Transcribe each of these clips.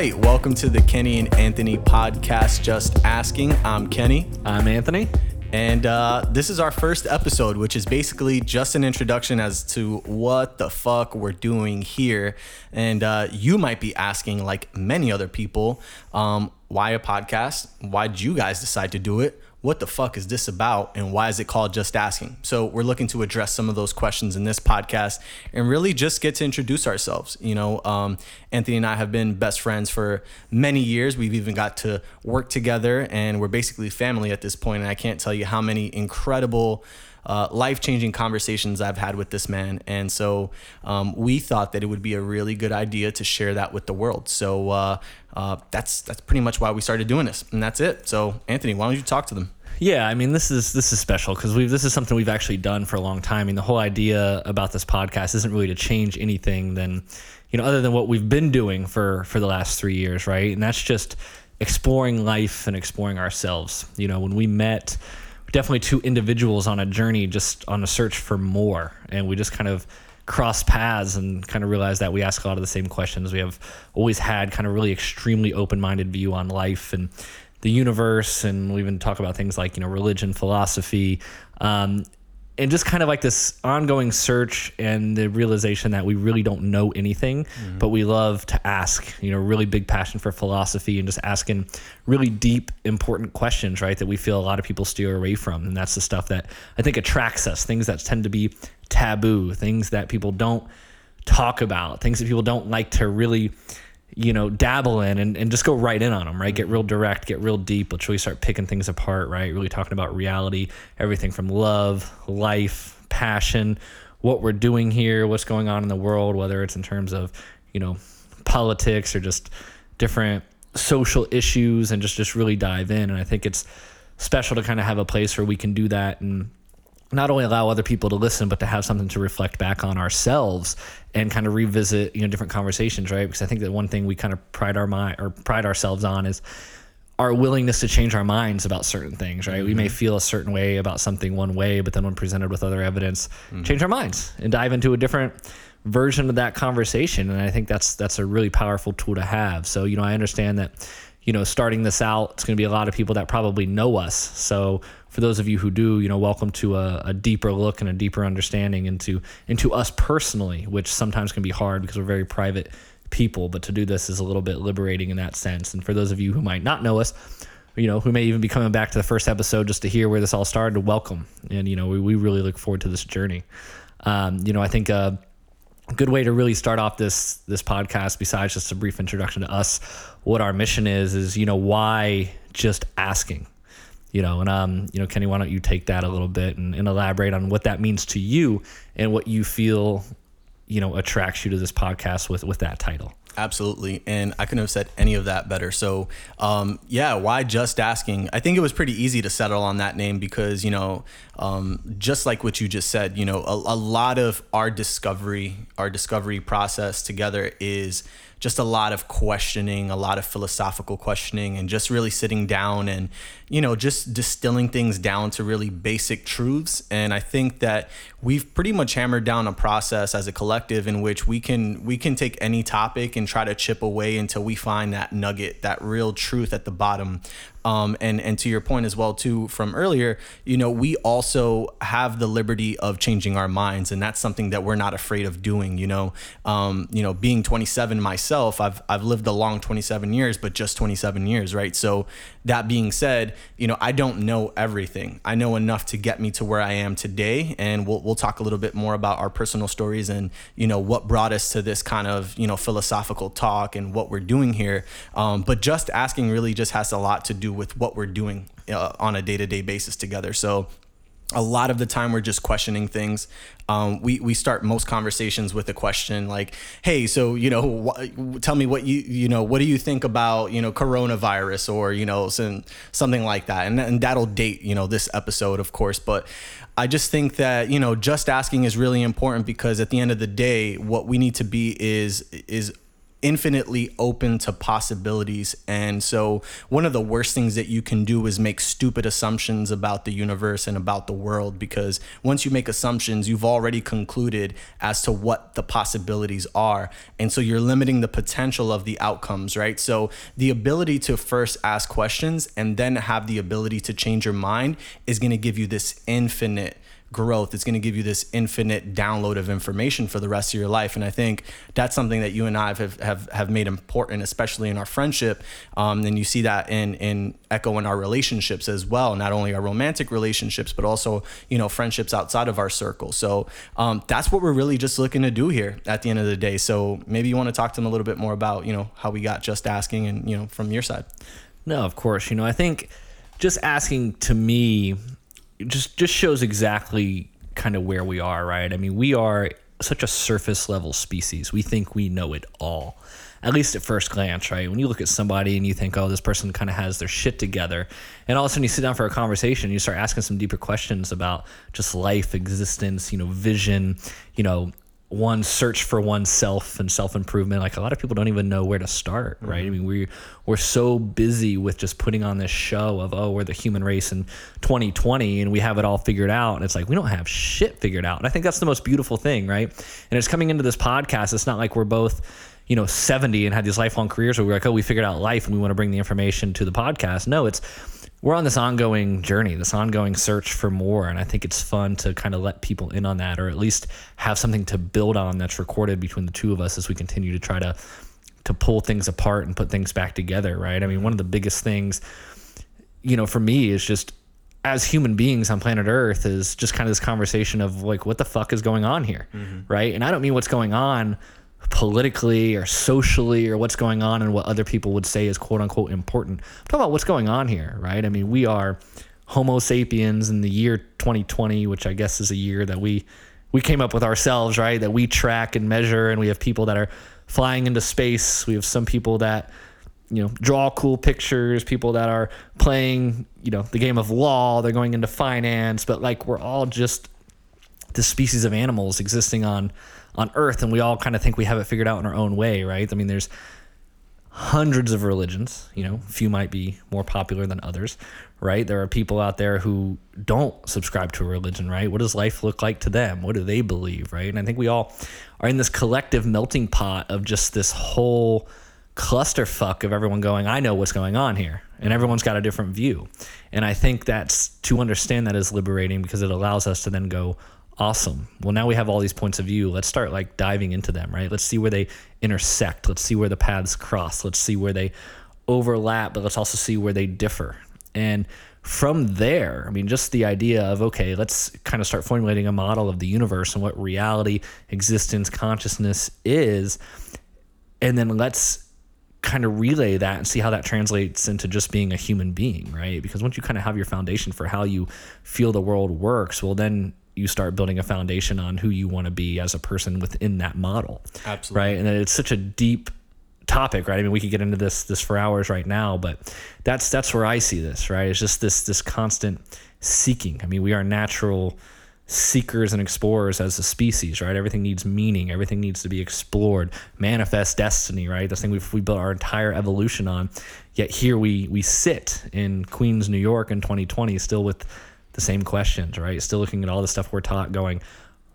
Right, welcome to the Kenny and Anthony podcast. Just asking. I'm Kenny, I'm Anthony. and uh, this is our first episode, which is basically just an introduction as to what the fuck we're doing here. And uh, you might be asking, like many other people, um, why a podcast? Why did you guys decide to do it? What the fuck is this about and why is it called just asking? So we're looking to address some of those questions in this podcast and really just get to introduce ourselves you know? Um, anthony and i have been best friends for many years. We've even got to work together and we're basically family at this point and i can't tell you how many incredible uh, life changing conversations I've had with this man. And so um, we thought that it would be a really good idea to share that with the world. So uh, uh, that's that's pretty much why we started doing this, and that's it. So Anthony, why don't you talk to them? Yeah, I mean this is this is special because we this is something we've actually done for a long time. I mean the whole idea about this podcast isn't really to change anything than you know other than what we've been doing for for the last three years, right? And that's just exploring life and exploring ourselves. You know, when we met, definitely two individuals on a journey, just on a search for more, and we just kind of cross paths and kind of realize that we ask a lot of the same questions. We have always had kind of really extremely open-minded view on life and the universe, and we even talk about things like you know religion, philosophy, um, and just kind of like this ongoing search and the realization that we really don't know anything, mm-hmm. but we love to ask. You know, really big passion for philosophy and just asking really deep, important questions, right? That we feel a lot of people steer away from, and that's the stuff that I think attracts us. Things that tend to be taboo, things that people don't talk about, things that people don't like to really you know, dabble in and, and just go right in on them, right? Get real direct, get real deep. Let's really start picking things apart, right? Really talking about reality, everything from love, life, passion, what we're doing here, what's going on in the world, whether it's in terms of, you know, politics or just different social issues and just, just really dive in. And I think it's special to kind of have a place where we can do that and not only allow other people to listen, but to have something to reflect back on ourselves and kind of revisit, you know, different conversations, right? Because I think that one thing we kind of pride our mind or pride ourselves on is our willingness to change our minds about certain things, right? Mm-hmm. We may mm-hmm. feel a certain way about something one way, but then when presented with other evidence, mm-hmm. change our minds and dive into a different version of that conversation. And I think that's that's a really powerful tool to have. So, you know, I understand that you know, starting this out, it's going to be a lot of people that probably know us. So for those of you who do, you know, welcome to a, a, deeper look and a deeper understanding into into us personally, which sometimes can be hard because we're very private people. But to do this is a little bit liberating in that sense. And for those of you who might not know us, you know, who may even be coming back to the first episode just to hear where this all started, welcome. And you know, we, we really look forward to this journey. Um, you know, I think. Uh, a good way to really start off this this podcast besides just a brief introduction to us what our mission is is you know why just asking you know and um you know kenny why don't you take that a little bit and, and elaborate on what that means to you and what you feel you know attracts you to this podcast with with that title Absolutely. And I couldn't have said any of that better. So, um, yeah, why just asking? I think it was pretty easy to settle on that name because, you know, um, just like what you just said, you know, a, a lot of our discovery, our discovery process together is just a lot of questioning, a lot of philosophical questioning, and just really sitting down and, you know, just distilling things down to really basic truths. And I think that we've pretty much hammered down a process as a collective in which we can we can take any topic and try to chip away until we find that nugget, that real truth at the bottom um, and and to your point as well too from earlier, you know, we also have the liberty of changing our minds, and that's something that we're not afraid of doing. You know, um, you know, being 27 myself, I've I've lived a long 27 years, but just 27 years, right? So that being said, you know, I don't know everything. I know enough to get me to where I am today, and we'll we'll talk a little bit more about our personal stories and you know what brought us to this kind of you know philosophical talk and what we're doing here. Um, but just asking really just has a lot to do with what we're doing uh, on a day to day basis together. So a lot of the time we're just questioning things. Um, we we start most conversations with a question like, "Hey, so you know, wh- tell me what you you know, what do you think about you know coronavirus or you know some, something like that?" And, and that'll date you know this episode, of course. But I just think that you know, just asking is really important because at the end of the day, what we need to be is is infinitely open to possibilities. And so, one of the worst things that you can do is make stupid assumptions about the universe and about the world because once you make assumptions, you've already concluded as to what the possibilities are. And so, you're limiting the potential of the outcomes, right? So, the ability to first ask questions and then have the ability to change your mind is going to give you this infinite growth. It's going to give you this infinite download of information for the rest of your life. And I think that's something that you and I have have, have made important, especially in our friendship. Um, and you see that in in echo in our relationships as well, not only our romantic relationships, but also you know friendships outside of our circle. So um, that's what we're really just looking to do here at the end of the day. So maybe you want to talk to them a little bit more about you know how we got just asking and you know from your side. No, of course. You know, I think just asking to me just just shows exactly kind of where we are, right? I mean, we are such a surface level species. We think we know it all. At least at first glance, right? When you look at somebody and you think, oh, this person kind of has their shit together, and all of a sudden you sit down for a conversation, and you start asking some deeper questions about just life, existence, you know, vision, you know, one search for oneself and self improvement. Like a lot of people don't even know where to start, right? Mm-hmm. I mean, we we're so busy with just putting on this show of oh, we're the human race in 2020 and we have it all figured out. And it's like we don't have shit figured out. And I think that's the most beautiful thing, right? And it's coming into this podcast. It's not like we're both you know 70 and had these lifelong careers where we're like oh we figured out life and we want to bring the information to the podcast no it's we're on this ongoing journey, this ongoing search for more. And I think it's fun to kind of let people in on that, or at least have something to build on that's recorded between the two of us as we continue to try to to pull things apart and put things back together, right? I mean, one of the biggest things, you know, for me is just as human beings on planet Earth is just kind of this conversation of like, what the fuck is going on here, mm-hmm. right? And I don't mean what's going on politically or socially or what's going on and what other people would say is quote unquote important. I'm talking about what's going on here, right? I mean, we are Homo sapiens in the year 2020, which I guess is a year that we we came up with ourselves, right? That we track and measure, and we have people that are flying into space. We have some people that you know draw cool pictures, people that are playing you know the game of law. They're going into finance, but like we're all just the species of animals existing on on earth and we all kind of think we have it figured out in our own way right? I mean there's hundreds of religions you know few might be more popular than others right? There are people out there who don't subscribe to a religion right? What does life look like to them? What do they believe right? And i think we all are in this collective melting pot of just this whole clusterfuck of everyone going i know what's going on here and everyone's got a different view. And i think that's to understand that is liberating because it allows us to then go awesome. Well now we have all these points of view. Let's start like diving into them right? Let's see where they intersect. Let's see where the paths cross. Let's see where they overlap but let's also see where they differ. And from there i mean just the idea of okay let's kind of start formulating a model of the universe and what reality existence consciousness is and then let's kind of relay that and see how that translates into just being a human being, right? Because once you kind of have your foundation for how you feel the world works, well, then you start building a foundation on who you want to be as a person within that model. Absolutely. Right. And it's such a deep topic, right? I mean, we could get into this this for hours right now, but that's that's where I see this, right? It's just this this constant seeking. I mean, we are natural seekers and explorers as a species, right? Everything needs meaning. Everything needs to be explored. Manifest destiny, right? This thing we've we built our entire evolution on. Yet here we we sit in Queens, New York, in 2020, still with the same questions, right? Still looking at all the stuff we're taught, going,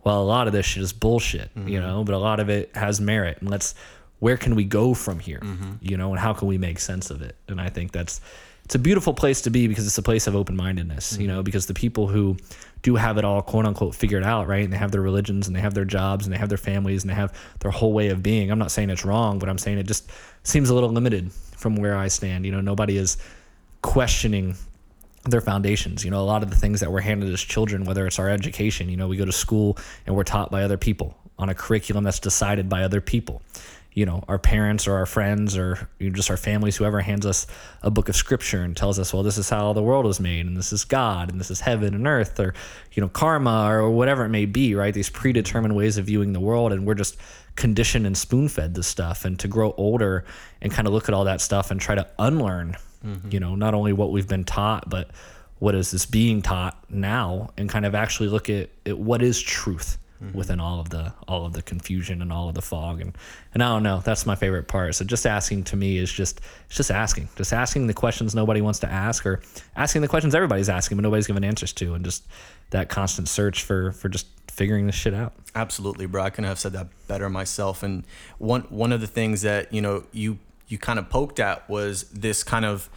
well, a lot of this shit is bullshit, mm-hmm. you know, but a lot of it has merit. And let's, where can we go from here, mm-hmm. you know, and how can we make sense of it? And I think that's, it's a beautiful place to be because it's a place of open mindedness, mm-hmm. you know, because the people who do have it all quote unquote figured out, right? And they have their religions and they have their jobs and they have their families and they have their whole way of being. I'm not saying it's wrong, but I'm saying it just seems a little limited from where I stand. You know, nobody is questioning their foundations. You know, a lot of the things that we're handed as children, whether it's our education, you know, we go to school and we're taught by other people on a curriculum that's decided by other people. You know, our parents or our friends or just our families, whoever hands us a book of scripture and tells us, well, this is how the world was made and this is God and this is heaven and earth or, you know, karma or whatever it may be, right? These predetermined ways of viewing the world. And we're just conditioned and spoon fed this stuff. And to grow older and kind of look at all that stuff and try to unlearn Mm-hmm. You know, not only what we've been taught, but what is this being taught now, and kind of actually look at, at what is truth, mm-hmm. within all of the all of the confusion and all of the fog. And and I don't know that's my favorite part. So just asking to me is just it's just asking just asking the questions nobody wants to ask or asking the questions everybody's asking but nobody's giving answers to and just that constant search for for just figuring this shit out. Absolutely bro. I couldn't have said that better myself. And one one of the things that you know you you kind of poked at was this kind of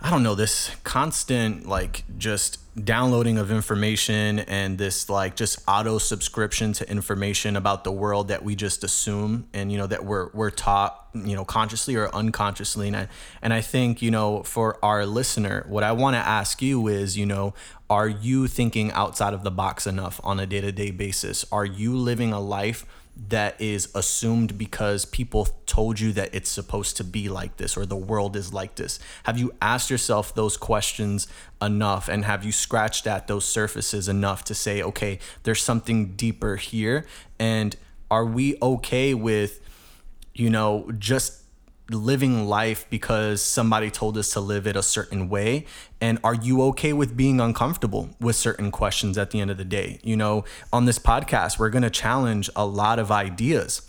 I don't know, this constant like just downloading of information and this like just auto subscription to information about the world that we just assume and you know that we're we're taught you know consciously or unconsciously. And I, and I think you know for our listener what I want to ask you is you know are you thinking outside of the box enough on a day-to-day basis? Are you living a life that is assumed because people told you that it's supposed to be like this or the world is like this? Have you asked yourself those questions enough and have you scratched at those surfaces enough to say, okay, there's something deeper here? And are we okay with, you know, just living life because somebody told us to live it a certain way? And are you okay with being uncomfortable with certain questions at the end of the day? You know on this podcast we're going to challenge a lot of ideas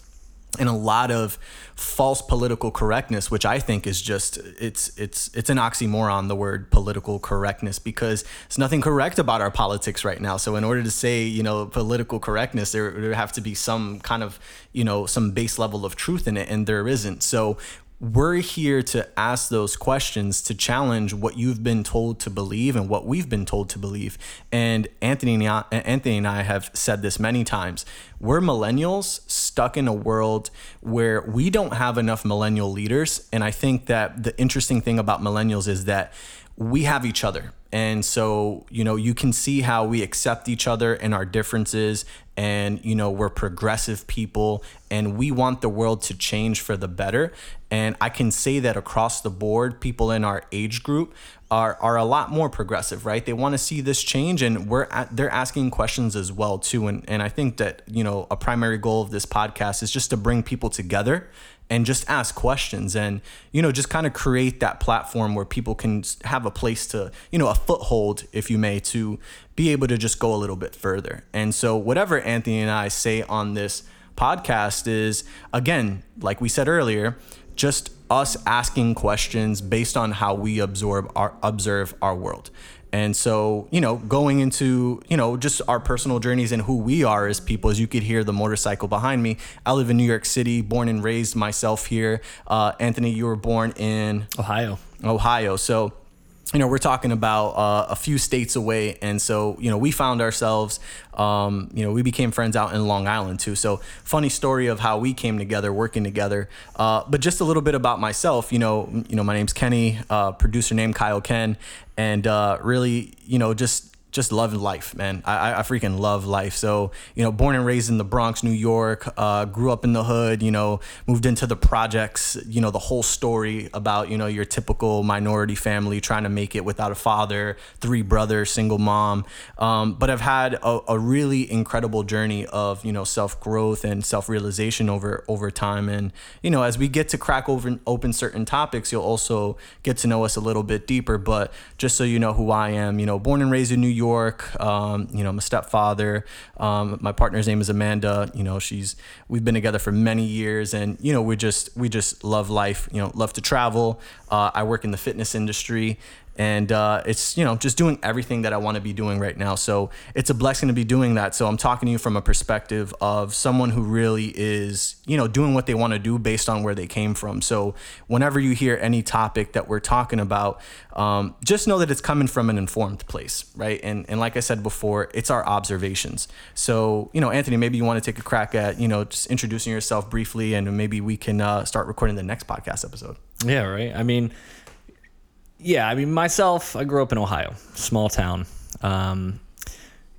and a lot of false political correctness which i think is just it's it's it's an oxymoron the word political correctness because there's nothing correct about our politics right now. So in order to say you know political correctness there there have to be some kind of you know some base level of truth in it and there isn't. So we're here to ask those questions to challenge what you've been told to believe and what we've been told to believe. And Anthony and I, Anthony and I have said this many times. We're millennials stuck in a world where we don't have enough millennial leaders. And I think that the interesting thing about millennials is that we have each other. And so, you know, you can see how we accept each other and our differences. And, you know, we're progressive people and we want the world to change for the better. And I can say that across the board, people in our age group are, are a lot more progressive, right? They want to see this change and we're at, they're asking questions as well too. And, and I think that, you know, a primary goal of this podcast is just to bring people together and just ask questions and you know just kind of create that platform where people can have a place to you know a foothold if you may to be able to just go a little bit further. And so whatever anthony and i say on this podcast is again like we said earlier just us asking questions based on how we absorb our observe our world and so, you know, going into, you know, just our personal journeys and who we are as people, as you could hear the motorcycle behind me. I live in New York City, born and raised myself here. Uh, Anthony, you were born in Ohio. Ohio. So, you know, we're talking about uh, a few states away. And so, you know, we found ourselves, um, you know, we became friends out in Long Island too. So, funny story of how we came together, working together. Uh, but just a little bit about myself, you know, you know, my name's Kenny, uh, producer named Kyle Ken, and uh, really, you know, just just loving life, man. I, I freaking love life. So, you know, born and raised in the Bronx, New York, uh, grew up in the hood, you know, moved into the projects, you know, the whole story about, you know, your typical minority family trying to make it without a father, three brothers, single mom. Um, but I've had a, a, really incredible journey of, you know, self growth and self realization over, over time. And, you know, as we get to crack over, open certain topics, you'll also get to know us a little bit deeper. But just so you know who I am, you know, born and raised in New York, York. Um, you know, I'm a stepfather. Um, my partner's name is Amanda. You know, she's we've been together for many years, and you know, we just we just love life. You know, love to travel. Uh, I work in the fitness industry, and uh, it's you know just doing everything that I want to be doing right now. So it's a blessing to be doing that. So I'm talking to you from a perspective of someone who really is you know doing what they want to do based on where they came from. So whenever you hear any topic that we're talking about, um, just know that it's coming from an informed place, right? And and like I said before, it's our observations. So you know, Anthony, maybe you want to take a crack at you know just introducing yourself briefly, and maybe we can uh, start recording the next podcast episode. Yeah, right. I mean yeah, I mean, myself, I grew up in Ohio, small town. Um,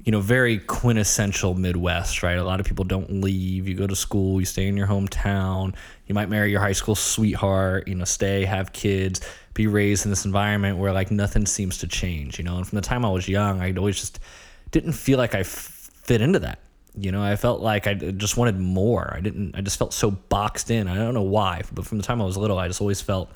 you know, very quintessential Midwest, right? A lot of people don't leave. You go to school, you stay in your hometown. You might marry your high school sweetheart, you know, stay, have kids, be raised in this environment where like nothing seems to change, you know. And from the time I was young, I always just didn't feel like I f- fit into that. You know, I felt like I just wanted more. I didn't, I just felt so boxed in. I don't know why, but from the time I was little, I just always felt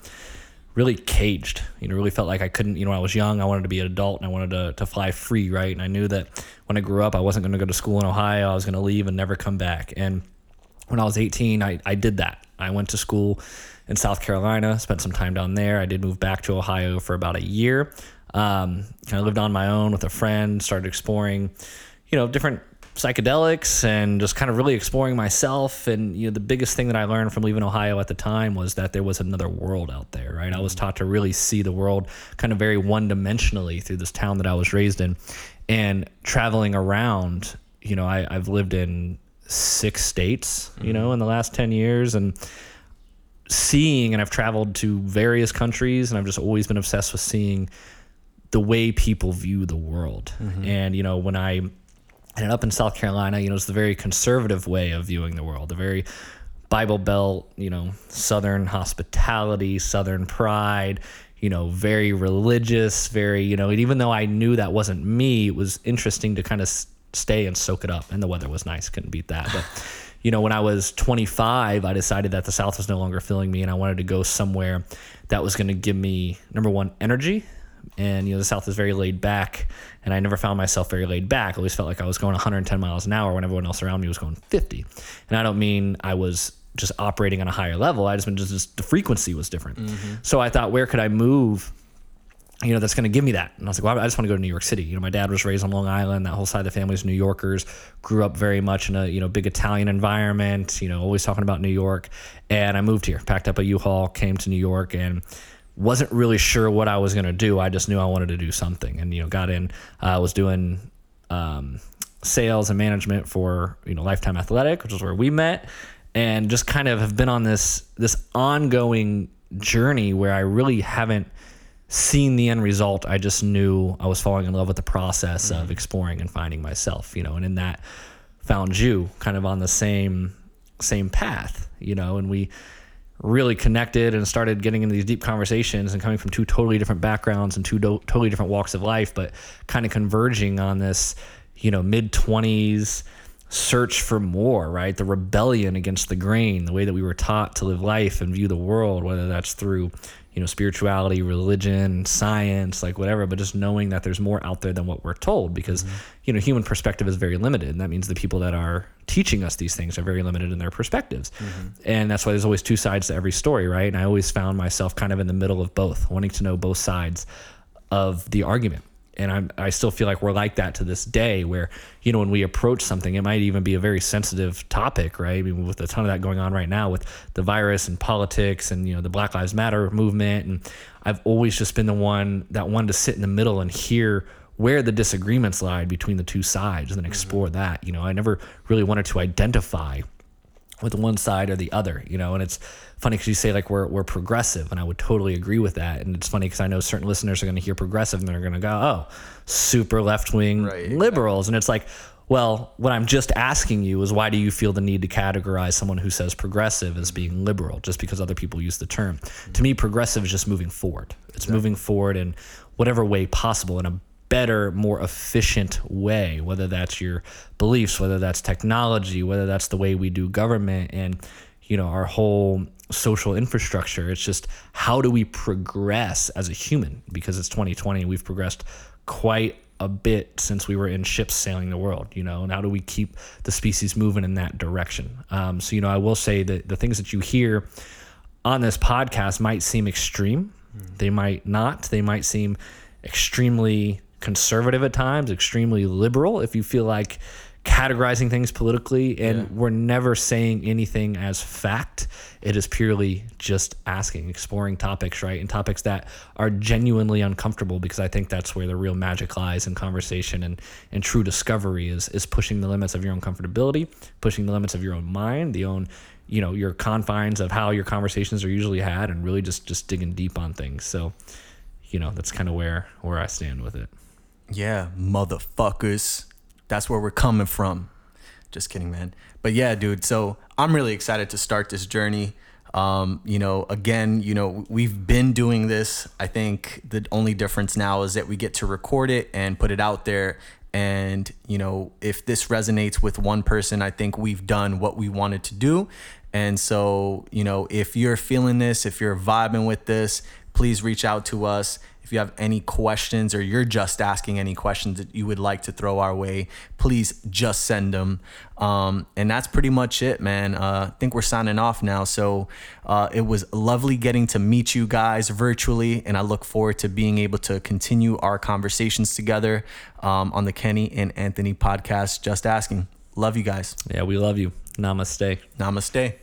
really caged. You know, really felt like I couldn't. You know, when I was young, I wanted to be an adult and I wanted to to fly free, right? And I knew that when I grew up, I wasn't going to go to school in Ohio. I was going to leave and never come back. And when I was 18, I I did that. I went to school in South Carolina, spent some time down there. I did move back to Ohio for about a year. Um, I lived on my own with a friend, started exploring, you know, different psychedelics and just kind of really exploring myself. And you know, the biggest thing that I learned from leaving Ohio at the time was that there was another world out there. Right, I was taught to really see the world kind of very one dimensionally through this town that I was raised in, and traveling around. You know, I, I've lived in six states. You mm-hmm. know, in the last ten years, and seeing and I've traveled to various countries and I've just always been obsessed with seeing the way people view the world. Mm-hmm. And you know, when I ended up in South Carolina, you know, it's the very conservative way of viewing the world, the very Bible Belt, you know, Southern hospitality, Southern pride, you know, very religious, very, you know, and even though I knew that wasn't me, it was interesting to kind of s- stay and soak it up. And the weather was nice, couldn't beat that. But, you know, when I was 25, I decided that the South was no longer filling me and I wanted to go somewhere that was going to give me, number one, energy and you know the south is very laid back and i never found myself very laid back. I always felt like i was going 110 miles an hour when everyone else around me was going 50 and i don't mean i was just operating on a higher level. I just mean just, just the frequency was different. Mm-hmm. So i thought where could i move you know that's going to give me that? And i was like well i just want to go to new york city. You know my dad was raised on long island. That whole side of the family is new yorkers. Grew up very much in a you know big italian environment you know always talking about new york. And i moved here packed up a u-haul came to new york and wasn't really sure what I was going to do. I just knew I wanted to do something, and you know, got in. I uh, was doing um, sales and management for you know Lifetime Athletic, which is where we met, and just kind of have been on this this ongoing journey where I really haven't seen the end result. I just knew I was falling in love with the process of exploring and finding myself. You know, and in that found you kind of on the same same path. You know, and we really connected and started getting into these deep conversations and coming from two totally different backgrounds and two do- totally different walks of life, but kind of converging on this, you know, mid 20s search for more, right? The rebellion against the grain, the way that we were taught to live life and view the world, whether that's through, you know, spirituality, religion, science, like whatever, but just knowing that there's more out there than what we're told because, mm-hmm. you know, human perspective is very limited. And that means the people that are teaching us these things are very limited in their perspectives. Mm-hmm. And that's why there's always two sides to every story, right? And I always found myself kind of in the middle of both, wanting to know both sides of the argument. And I'm, I still feel like we're like that to this day, where, you know, when we approach something, it might even be a very sensitive topic, right? I mean, with a ton of that going on right now with the virus and politics and, you know, the Black Lives Matter movement. And I've always just been the one that wanted to sit in the middle and hear where the disagreements lied between the two sides and then explore mm-hmm. that. You know, I never really wanted to identify with one side or the other, you know, and it's funny because you say like we're, we're progressive and I would totally agree with that. And it's funny because I know certain listeners are going to hear progressive and they're going to go, oh, super left wing Right, liberals. And it's like, well, what I'm just asking you is why do you feel the need to categorize someone who says progressive as being liberal just because other people use the term? To me, progressive is just moving forward. It's moving forward in whatever way possible in a better, more efficient way, whether that's your beliefs, whether that's technology, whether that's the way we do government and, you know, our whole social infrastructure. It's just how do we progress as a human? Because it's 2020 we've progressed quite a bit since we were in ships sailing the world, you know, and how do we keep the species moving in that direction? Um, so, you know, I will say that the things that you hear on this podcast might seem extreme. They might not. They might seem extremely conservative at times, extremely liberal if you feel like categorizing things politically. And we're never saying anything as fact. It is purely just asking, exploring topics, right? And topics that are genuinely uncomfortable because I think that's where the real magic lies in conversation and, and true discovery is is pushing the limits of your own comfortability, pushing the limits of your own mind, the own you know your confines of how your conversations are usually had and really just just digging deep on things so you know that's kind of where where i stand with it Yeah, motherfuckers. That's where we're coming from. Just kidding, man. But yeah, dude. So I'm really excited to start this journey. Um, you know, again, you know, we've been doing this. I think the only difference now is that we get to record it and put it out there. And, you know, if this resonates with one person, I think we've done what we wanted to do. And so, you know, if you're feeling this, if you're vibing with this, please reach out to us. If you have any questions or you're just asking any questions that you would like to throw our way, please just send them. Um, and that's pretty much it, man. Uh, I think we're signing off now. So uh, it was lovely getting to meet you guys virtually, and I look forward to being able to continue our conversations together um, on the Kenny and Anthony podcast. Just asking. Love you guys. Yeah, we love you. Namaste. Namaste.